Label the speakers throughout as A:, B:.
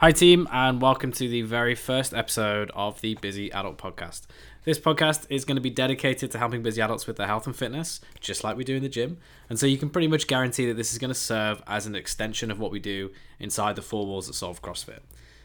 A: Hi, team, and welcome to the very first episode of the Busy Adult Podcast. This podcast is going to be dedicated to helping busy adults with their health and fitness, just like we do in the gym. And so you can pretty much guarantee that this is going to serve as an extension of what we do inside the four walls at solve CrossFit.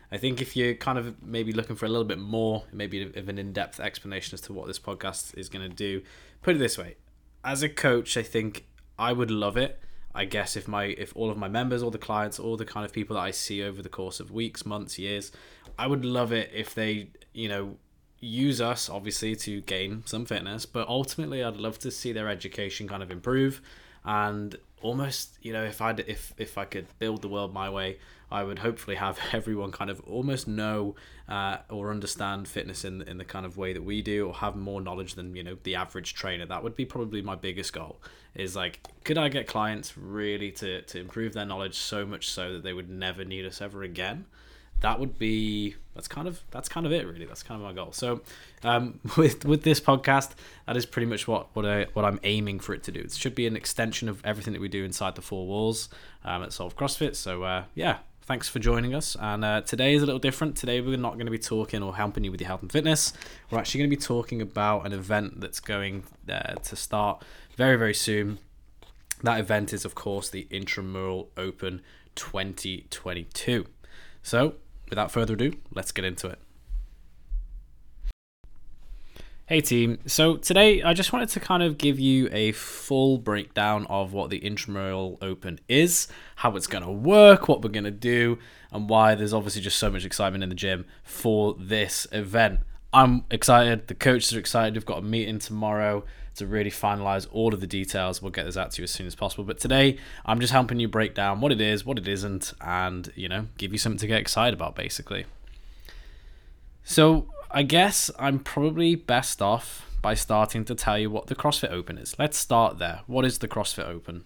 A: I think if you're kind of maybe looking for a little bit more, maybe of an in depth explanation as to what this podcast is going to do, put it this way. As a coach, I think I would love it I guess if my if all of my members, all the clients, all the kind of people that I see over the course of weeks, months, years, I would love it if they, you know, use us obviously to gain some fitness, but ultimately I'd love to see their education kind of improve and almost, you know, if I if if I could build the world my way, I would hopefully have everyone kind of almost know uh, or understand fitness in in the kind of way that we do, or have more knowledge than you know the average trainer. That would be probably my biggest goal. Is like, could I get clients really to to improve their knowledge so much so that they would never need us ever again? That would be that's kind of that's kind of it really that's kind of my goal so um, with with this podcast that is pretty much what what I what I'm aiming for it to do it should be an extension of everything that we do inside the four walls um, at Solve CrossFit so uh, yeah thanks for joining us. And uh, today is a little different. Today we're not going to be talking or helping you with your health and fitness. We're actually going to be talking about an event that's going uh, to start very, very soon. That event is, of course, the Intramural Open 2022. So, without further ado, let's get into it. Hey team, so today I just wanted to kind of give you a full breakdown of what the Intramural Open is, how it's going to work, what we're going to do, and why there's obviously just so much excitement in the gym for this event. I'm excited, the coaches are excited, we've got a meeting tomorrow to really finalize all of the details. We'll get this out to you as soon as possible. But today I'm just helping you break down what it is, what it isn't, and you know, give you something to get excited about basically. So I guess I'm probably best off by starting to tell you what the CrossFit Open is. Let's start there. What is the CrossFit Open?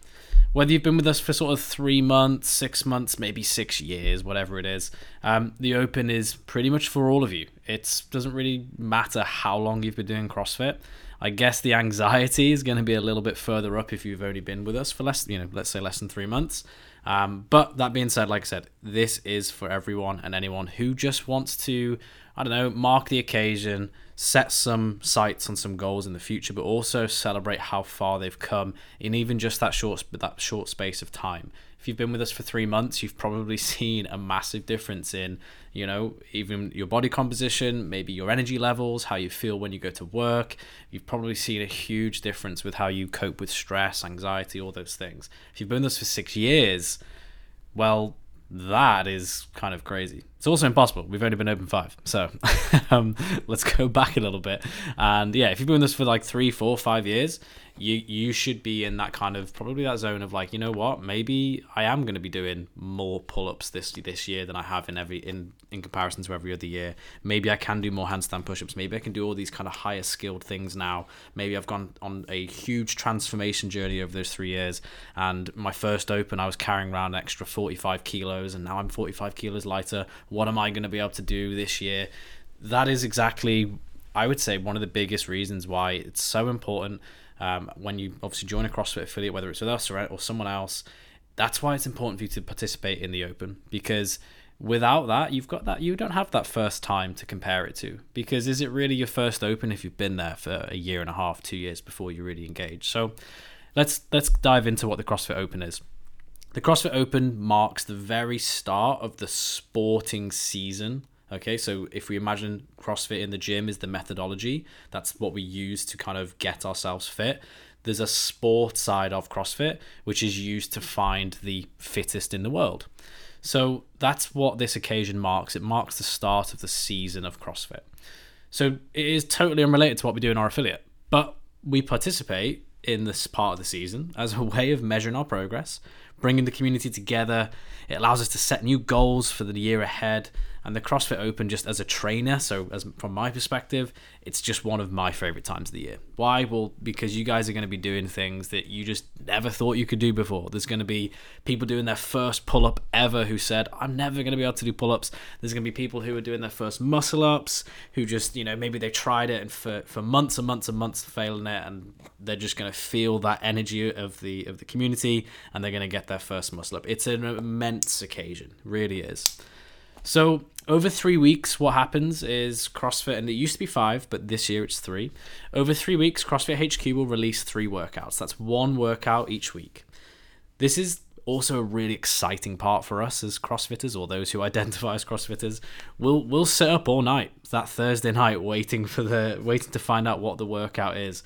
A: Whether you've been with us for sort of three months, six months, maybe six years, whatever it is, um, the Open is pretty much for all of you. It doesn't really matter how long you've been doing CrossFit. I guess the anxiety is going to be a little bit further up if you've only been with us for less, you know, let's say less than three months. Um, but that being said, like I said, this is for everyone and anyone who just wants to I don't know, mark the occasion, set some sights on some goals in the future, but also celebrate how far they've come in even just that short that short space of time. If you've been with us for three months, you've probably seen a massive difference in, you know, even your body composition, maybe your energy levels, how you feel when you go to work. You've probably seen a huge difference with how you cope with stress, anxiety, all those things. If you've been with us for six years, well, that is kind of crazy. It's also impossible. We've only been open five. So um, let's go back a little bit. And yeah, if you've been with us for like three, four, five years, you you should be in that kind of probably that zone of like you know what maybe I am going to be doing more pull ups this this year than I have in every in in comparison to every other year. Maybe I can do more handstand push ups. Maybe I can do all these kind of higher skilled things now. Maybe I've gone on a huge transformation journey over those three years. And my first open, I was carrying around an extra 45 kilos, and now I'm 45 kilos lighter. What am I going to be able to do this year? That is exactly, I would say, one of the biggest reasons why it's so important um, when you obviously join a CrossFit affiliate, whether it's with us or, or someone else, that's why it's important for you to participate in the open because without that you've got that you don't have that first time to compare it to. Because is it really your first open if you've been there for a year and a half two years before you really engage? So let's let's dive into what the crossfit open is. The crossfit open marks the very start of the sporting season Okay, so if we imagine CrossFit in the gym is the methodology, that's what we use to kind of get ourselves fit. There's a sport side of CrossFit, which is used to find the fittest in the world. So that's what this occasion marks. It marks the start of the season of CrossFit. So it is totally unrelated to what we do in our affiliate, but we participate in this part of the season as a way of measuring our progress, bringing the community together. It allows us to set new goals for the year ahead and the CrossFit Open just as a trainer. So as from my perspective, it's just one of my favorite times of the year. Why? Well, because you guys are going to be doing things that you just never thought you could do before. There's going to be people doing their first pull up ever who said, "I'm never going to be able to do pull ups." There's going to be people who are doing their first muscle ups who just you know maybe they tried it and for for months and months and months failing it, and they're just going to feel that energy of the of the community and they're going to get their first muscle up. It's an immense occasion, really is. So over three weeks, what happens is CrossFit, and it used to be five, but this year it's three. Over three weeks, CrossFit HQ will release three workouts. That's one workout each week. This is also a really exciting part for us as CrossFitters or those who identify as CrossFitters. We'll we'll sit up all night that Thursday night waiting for the waiting to find out what the workout is.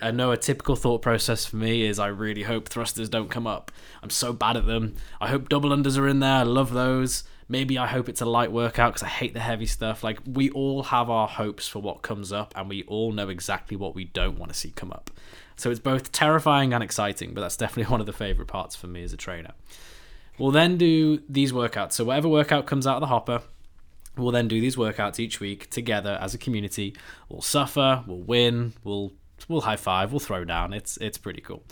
A: I know a typical thought process for me is I really hope thrusters don't come up. I'm so bad at them. I hope double unders are in there. I love those. Maybe I hope it's a light workout because I hate the heavy stuff. Like, we all have our hopes for what comes up, and we all know exactly what we don't want to see come up. So it's both terrifying and exciting, but that's definitely one of the favorite parts for me as a trainer. We'll then do these workouts. So, whatever workout comes out of the hopper, we'll then do these workouts each week together as a community. We'll suffer, we'll win, we'll we'll high five, we'll throw down. It's it's pretty cool.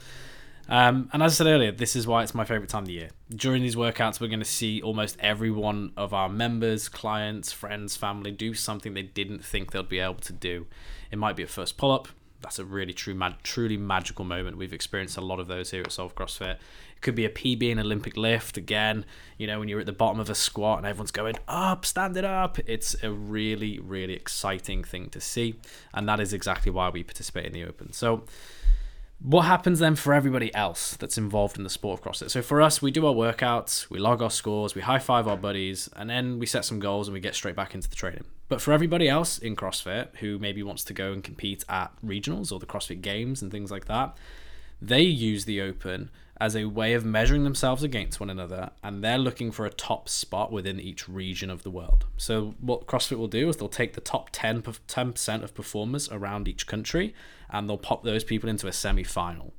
A: Um, and as I said earlier, this is why it's my favorite time of the year. During these workouts, we're going to see almost every one of our members, clients, friends, family do something they didn't think they'd be able to do. It might be a first pull up. That's a really true, mag- truly magical moment. We've experienced a lot of those here at Solve CrossFit. It could be a PB in Olympic lift. Again, you know, when you're at the bottom of a squat and everyone's going up, stand it up. It's a really, really exciting thing to see. And that is exactly why we participate in the Open. So, what happens then for everybody else that's involved in the sport of CrossFit? So for us, we do our workouts, we log our scores, we high five our buddies, and then we set some goals and we get straight back into the training. But for everybody else in CrossFit who maybe wants to go and compete at regionals or the CrossFit Games and things like that, they use the Open as a way of measuring themselves against one another, and they're looking for a top spot within each region of the world. So, what CrossFit will do is they'll take the top 10 10% of performers around each country, and they'll pop those people into a semi final.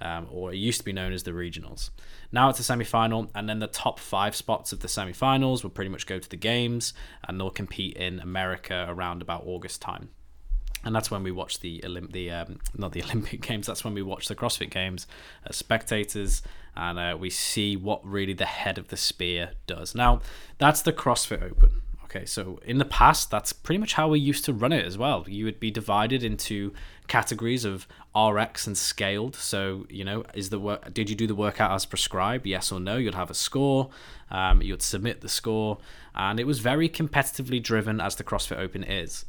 A: Um, or it used to be known as the regionals. Now it's a semi final, and then the top five spots of the semi finals will pretty much go to the games, and they'll compete in America around about August time and that's when we watch the Olymp- the um, not the Olympic Games. That's when we watch the CrossFit Games as spectators, and uh, we see what really the head of the spear does. Now, that's the CrossFit Open. Okay, so in the past, that's pretty much how we used to run it as well. You would be divided into categories of RX and scaled. So you know, is the work? Did you do the workout as prescribed? Yes or no? You'd have a score. Um, you'd submit the score, and it was very competitively driven as the CrossFit Open is.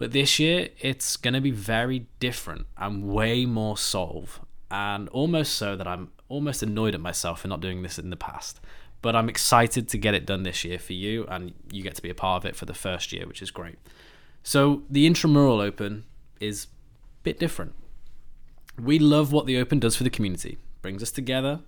A: But this year, it's going to be very different and way more solve. And almost so that I'm almost annoyed at myself for not doing this in the past. But I'm excited to get it done this year for you, and you get to be a part of it for the first year, which is great. So, the Intramural Open is a bit different. We love what the Open does for the community, brings us together,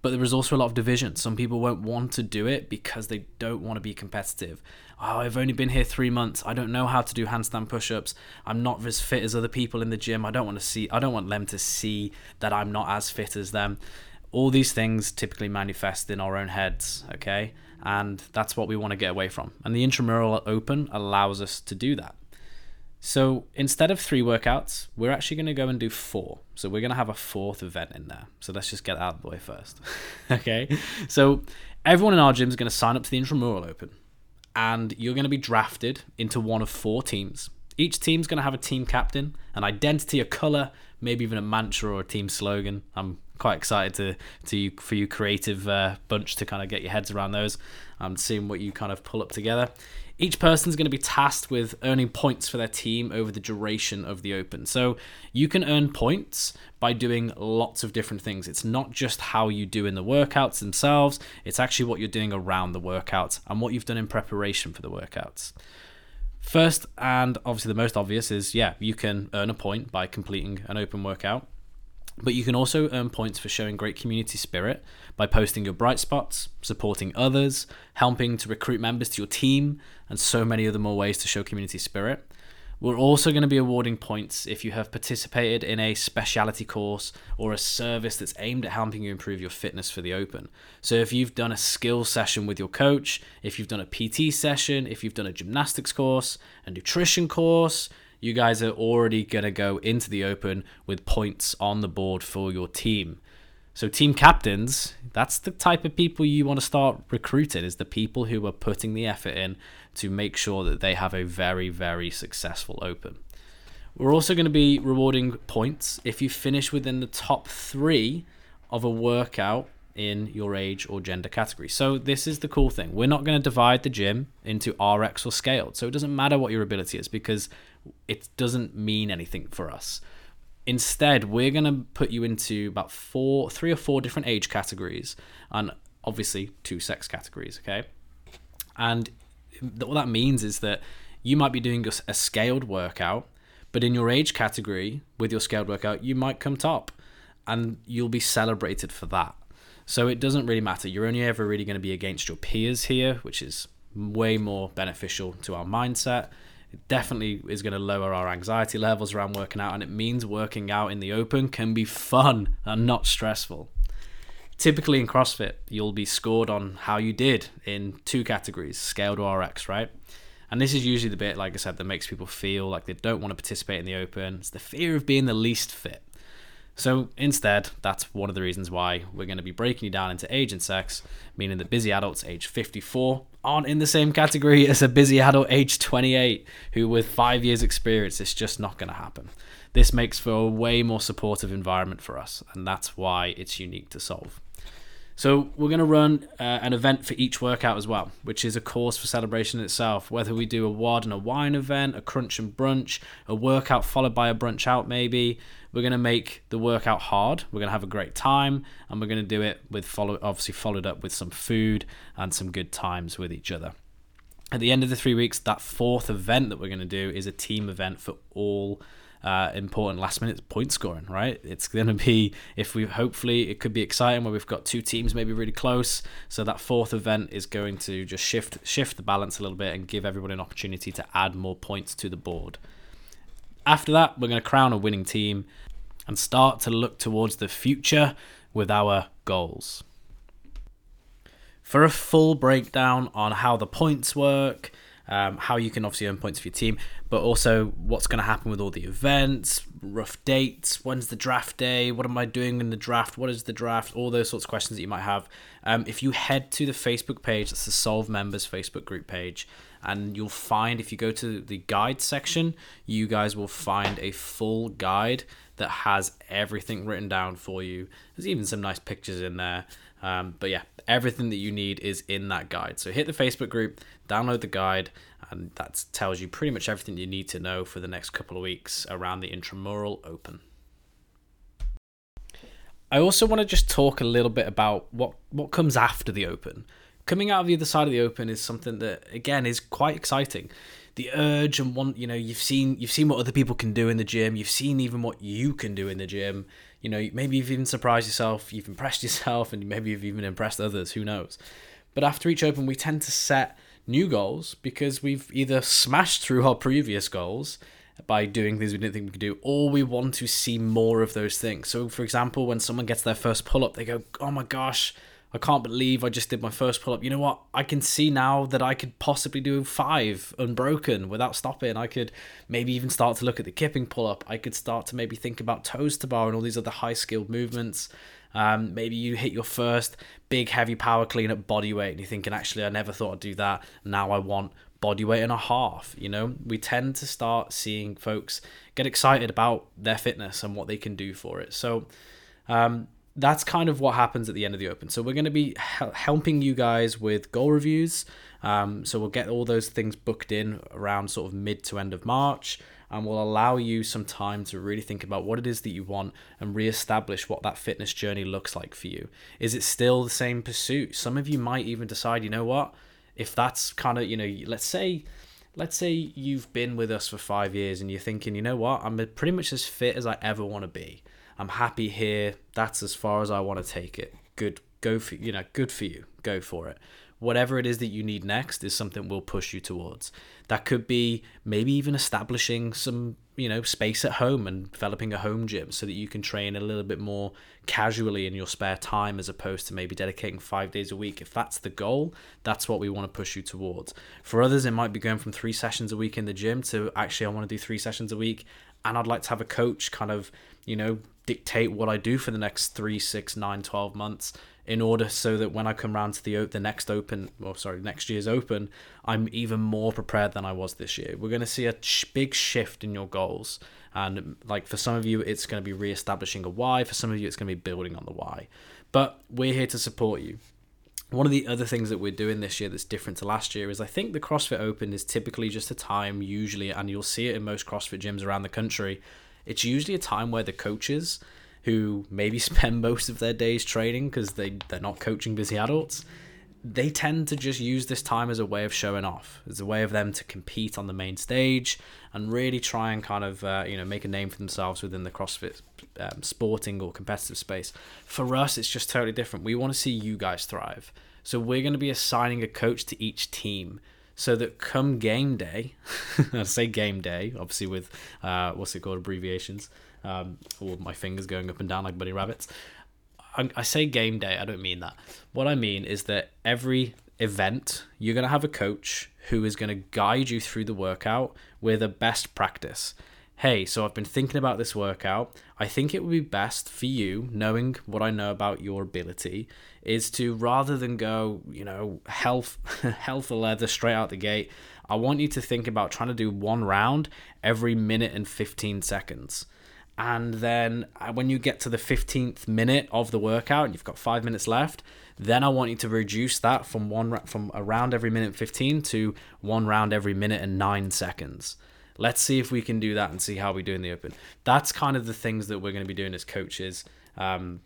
A: but there is also a lot of division. Some people won't want to do it because they don't want to be competitive. Oh, I've only been here three months. I don't know how to do handstand push-ups. I'm not as fit as other people in the gym. I don't want to see. I don't want them to see that I'm not as fit as them. All these things typically manifest in our own heads. Okay, and that's what we want to get away from. And the intramural open allows us to do that. So instead of three workouts, we're actually going to go and do four. So we're going to have a fourth event in there. So let's just get out of the way first. okay. So everyone in our gym is going to sign up to the Intramural Open. And you're going to be drafted into one of four teams. Each team's going to have a team captain, an identity, a color, maybe even a mantra or a team slogan. I'm quite excited to to for you creative uh, bunch to kind of get your heads around those and seeing what you kind of pull up together. Each person is going to be tasked with earning points for their team over the duration of the Open. So you can earn points by doing lots of different things. It's not just how you do in the workouts themselves, it's actually what you're doing around the workouts and what you've done in preparation for the workouts. First, and obviously the most obvious, is yeah, you can earn a point by completing an open workout. But you can also earn points for showing great community spirit by posting your bright spots, supporting others, helping to recruit members to your team, and so many other more ways to show community spirit. We're also going to be awarding points if you have participated in a specialty course or a service that's aimed at helping you improve your fitness for the open. So, if you've done a skill session with your coach, if you've done a PT session, if you've done a gymnastics course, a nutrition course, you guys are already going to go into the open with points on the board for your team. So team captains, that's the type of people you want to start recruiting is the people who are putting the effort in to make sure that they have a very very successful open. We're also going to be rewarding points if you finish within the top 3 of a workout in your age or gender category. So this is the cool thing. We're not going to divide the gym into RX or scaled. So it doesn't matter what your ability is because it doesn't mean anything for us. Instead, we're going to put you into about four, three or four different age categories and obviously two sex categories, okay? And what that means is that you might be doing a scaled workout, but in your age category with your scaled workout, you might come top and you'll be celebrated for that. So it doesn't really matter. You're only ever really going to be against your peers here, which is way more beneficial to our mindset. It definitely is going to lower our anxiety levels around working out, and it means working out in the open can be fun and not stressful. Typically in CrossFit, you'll be scored on how you did in two categories, scaled or RX, right? And this is usually the bit, like I said, that makes people feel like they don't want to participate in the open. It's the fear of being the least fit. So instead, that's one of the reasons why we're going to be breaking you down into age and sex, meaning that busy adults age 54 aren't in the same category as a busy adult aged 28 who with 5 years experience it's just not going to happen. This makes for a way more supportive environment for us and that's why it's unique to Solve. So we're going to run uh, an event for each workout as well, which is a course for celebration itself. Whether we do a WOD and a wine event, a crunch and brunch, a workout followed by a brunch out, maybe we're going to make the workout hard. We're going to have a great time, and we're going to do it with follow, obviously followed up with some food and some good times with each other. At the end of the three weeks, that fourth event that we're going to do is a team event for all uh, important last minute point scoring, right? It's going to be, if we hopefully, it could be exciting where we've got two teams maybe really close. So that fourth event is going to just shift shift the balance a little bit and give everybody an opportunity to add more points to the board. After that, we're going to crown a winning team and start to look towards the future with our goals. For a full breakdown on how the points work, um, how you can obviously earn points for your team, but also what's going to happen with all the events, rough dates, when's the draft day, what am I doing in the draft, what is the draft, all those sorts of questions that you might have. Um, if you head to the Facebook page, that's the Solve Members Facebook group page, and you'll find if you go to the guide section, you guys will find a full guide that has everything written down for you. There's even some nice pictures in there. Um, but yeah, everything that you need is in that guide. So hit the Facebook group, download the guide, and that tells you pretty much everything you need to know for the next couple of weeks around the Intramural Open. I also want to just talk a little bit about what, what comes after the Open. Coming out of the other side of the Open is something that, again, is quite exciting the urge and want you know you've seen you've seen what other people can do in the gym you've seen even what you can do in the gym you know maybe you've even surprised yourself you've impressed yourself and maybe you've even impressed others who knows but after each open we tend to set new goals because we've either smashed through our previous goals by doing things we didn't think we could do, or we want to see more of those things. So, for example, when someone gets their first pull up, they go, Oh my gosh, I can't believe I just did my first pull up. You know what? I can see now that I could possibly do five unbroken without stopping. I could maybe even start to look at the kipping pull up. I could start to maybe think about toes to bar and all these other high skilled movements. Um, maybe you hit your first big heavy power clean at body weight and you're thinking, actually, I never thought I'd do that. Now I want body weight and a half. You know, we tend to start seeing folks get excited about their fitness and what they can do for it. So, um, that's kind of what happens at the end of the open. So we're going to be helping you guys with goal reviews. Um, so we'll get all those things booked in around sort of mid to end of March, and we'll allow you some time to really think about what it is that you want and reestablish what that fitness journey looks like for you. Is it still the same pursuit? Some of you might even decide, you know what, if that's kind of you know, let's say. Let's say you've been with us for five years and you're thinking, you know what, I'm pretty much as fit as I ever want to be I'm happy here. That's as far as I want to take it. Good, go for you know, good for you. Go for it. Whatever it is that you need next is something we'll push you towards. That could be maybe even establishing some, you know, space at home and developing a home gym so that you can train a little bit more casually in your spare time as opposed to maybe dedicating five days a week. If that's the goal, that's what we want to push you towards. For others, it might be going from three sessions a week in the gym to actually, I want to do three sessions a week and I'd like to have a coach kind of, you know, dictate what I do for the next three, six, nine, 12 months in order so that when I come around to the the next open, or sorry, next year's open, I'm even more prepared than I was this year. We're going to see a big shift in your goals, and like for some of you, it's going to be re-establishing a why. For some of you, it's going to be building on the why. But we're here to support you. One of the other things that we're doing this year that's different to last year is I think the CrossFit Open is typically just a time, usually, and you'll see it in most CrossFit gyms around the country. It's usually a time where the coaches who maybe spend most of their days training because they, they're not coaching busy adults, they tend to just use this time as a way of showing off, as a way of them to compete on the main stage and really try and kind of uh, you know make a name for themselves within the CrossFit um, sporting or competitive space. For us, it's just totally different. We want to see you guys thrive, so we're going to be assigning a coach to each team. So that come game day, I say game day, obviously with uh, what's it called abbreviations, um, all my fingers going up and down like bunny rabbits. I, say game day, I don't mean that. What I mean is that every event, you're going to have a coach who is going to guide you through the workout with a best practice. Hey, so I've been thinking about this workout. I think it would be best for you, knowing what I know about your ability, is to rather than go, you know, health, health leather straight out the gate, I want you to think about trying to do one round every minute and 15 seconds and then uh, when you get to the 15th minute of the workout and you've got five minutes left then i want you to reduce that from one from around every minute 15 to one round every minute and nine seconds let's see if we can do that and see how we do in the open that's kind of the things that we're going to be doing as coaches um,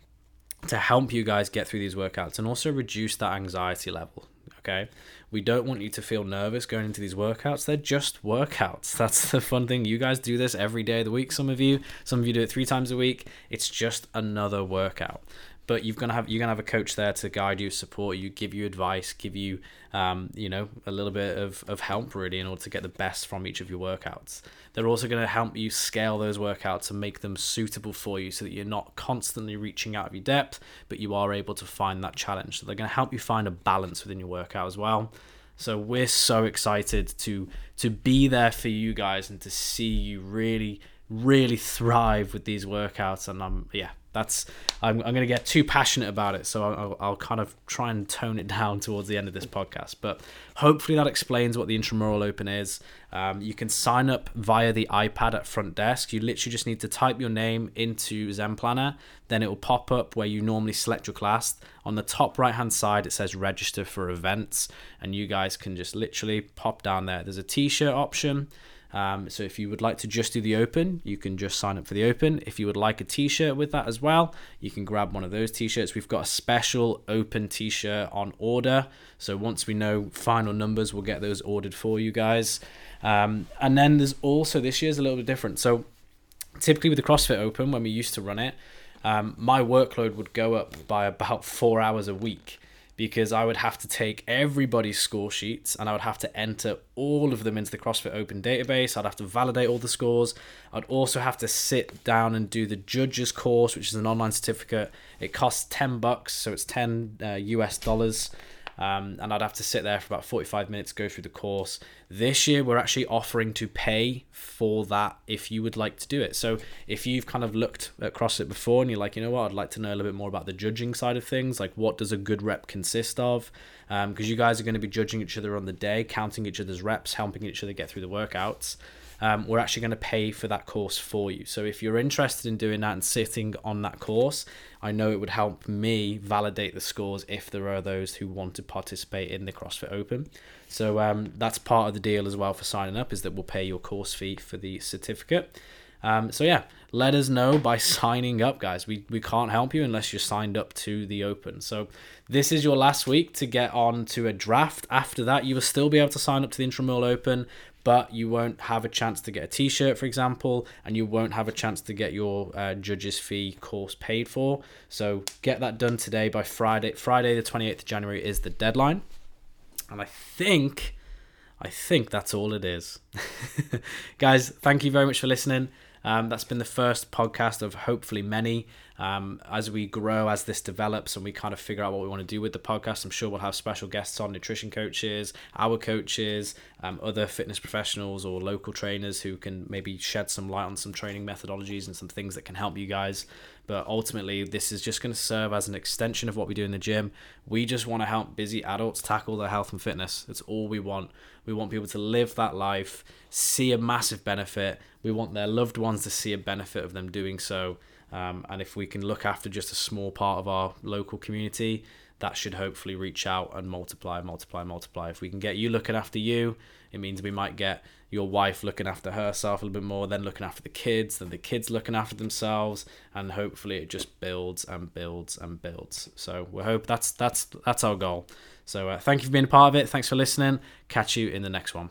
A: to help you guys get through these workouts and also reduce that anxiety level okay we don't want you to feel nervous going into these workouts. They're just workouts. That's the fun thing. You guys do this every day of the week. Some of you, some of you do it three times a week. It's just another workout but you're gonna have you're gonna have a coach there to guide you, support you, give you advice, give you um, you know a little bit of, of help really in order to get the best from each of your workouts. They're also gonna help you scale those workouts and make them suitable for you so that you're not constantly reaching out of your depth, but you are able to find that challenge. So they're gonna help you find a balance within your workout as well. So we're so excited to to be there for you guys and to see you really really thrive with these workouts and I'm yeah that's I'm, I'm going to get too passionate about it so I'll, I'll kind of try and tone it down towards the end of this podcast. But hopefully that explains what the intramural open is. Um, you can sign up via the ipad at front desk. You literally just need to type your name into zen planner then it will pop up where you normally select your class. On the top right hand side it says register for events and you guys can just literally pop down there. There's a t-shirt option um, so if you would like to just do the open, you can just sign up for the open. If you would like a t-shirt with that as well, you can grab one of those t-shirts. We've got a special open t-shirt on order. So once we know final numbers, we'll get those ordered for you guys. Um, and then there's also this year's a little bit different. So typically with the CrossFit Open, when we used to run it, um, my workload would go up by about four hours a week because I would have to take everybody's score sheets and I would have to enter all of them into the CrossFit Open database. I'd have to validate all the scores. I'd also have to sit down and do the judges course, which is an online certificate. It costs 10 bucks, so it's 10 uh, US dollars um, and I'd have to sit there for about 45 minutes, go through the course. This year, we're actually offering to pay for that if you would like to do it. So, if you've kind of looked at CrossFit before and you're like, you know what, I'd like to know a little bit more about the judging side of things, like what does a good rep consist of? Because um, you guys are going to be judging each other on the day, counting each other's reps, helping each other get through the workouts um, we're actually going to pay for that course for you. So if you're interested in doing that and sitting on that course, I know it would help me validate the scores if there are those who want to participate in the CrossFit Open. So um, that's part of the deal as well for signing up is that we'll pay your course fee for the certificate. Um, so yeah, let us know by signing up, guys. We we can't help you unless you're signed up to the open. So this is your last week to get on to a draft. After that, you will still be able to sign up to the intramural open but you won't have a chance to get a t-shirt for example and you won't have a chance to get your uh, judges fee course paid for. So get that done today by friday. Friday the 28th of january is the deadline. And i think i think that's all it is. Guys thank you very much for listening um, that's been the first podcast of hopefully many. Um, as we grow, as this develops, and we kind of figure out what we want to do with the podcast, I'm sure we'll have special guests on nutrition coaches, our coaches, um, other fitness professionals, or local trainers who can maybe shed some light on some training methodologies and some things that can help you guys. But ultimately, this is just going to serve as an extension of what we do in the gym. We just want to help busy adults tackle their health and fitness. That's all we want. We want people to live that life, see a massive benefit. We want their loved ones to see a benefit of them doing so. Um, and if we can look after just a small part of our local community, that should hopefully reach out and multiply, multiply, multiply. If we can get you looking after you, it means we might get your wife looking after herself a little bit more, then looking after the kids, then the kids looking after themselves, and hopefully it just builds and builds and builds. So we hope that's that's that's our goal. So uh, thank you for being a part of it. Thanks for listening. Catch you in the next one.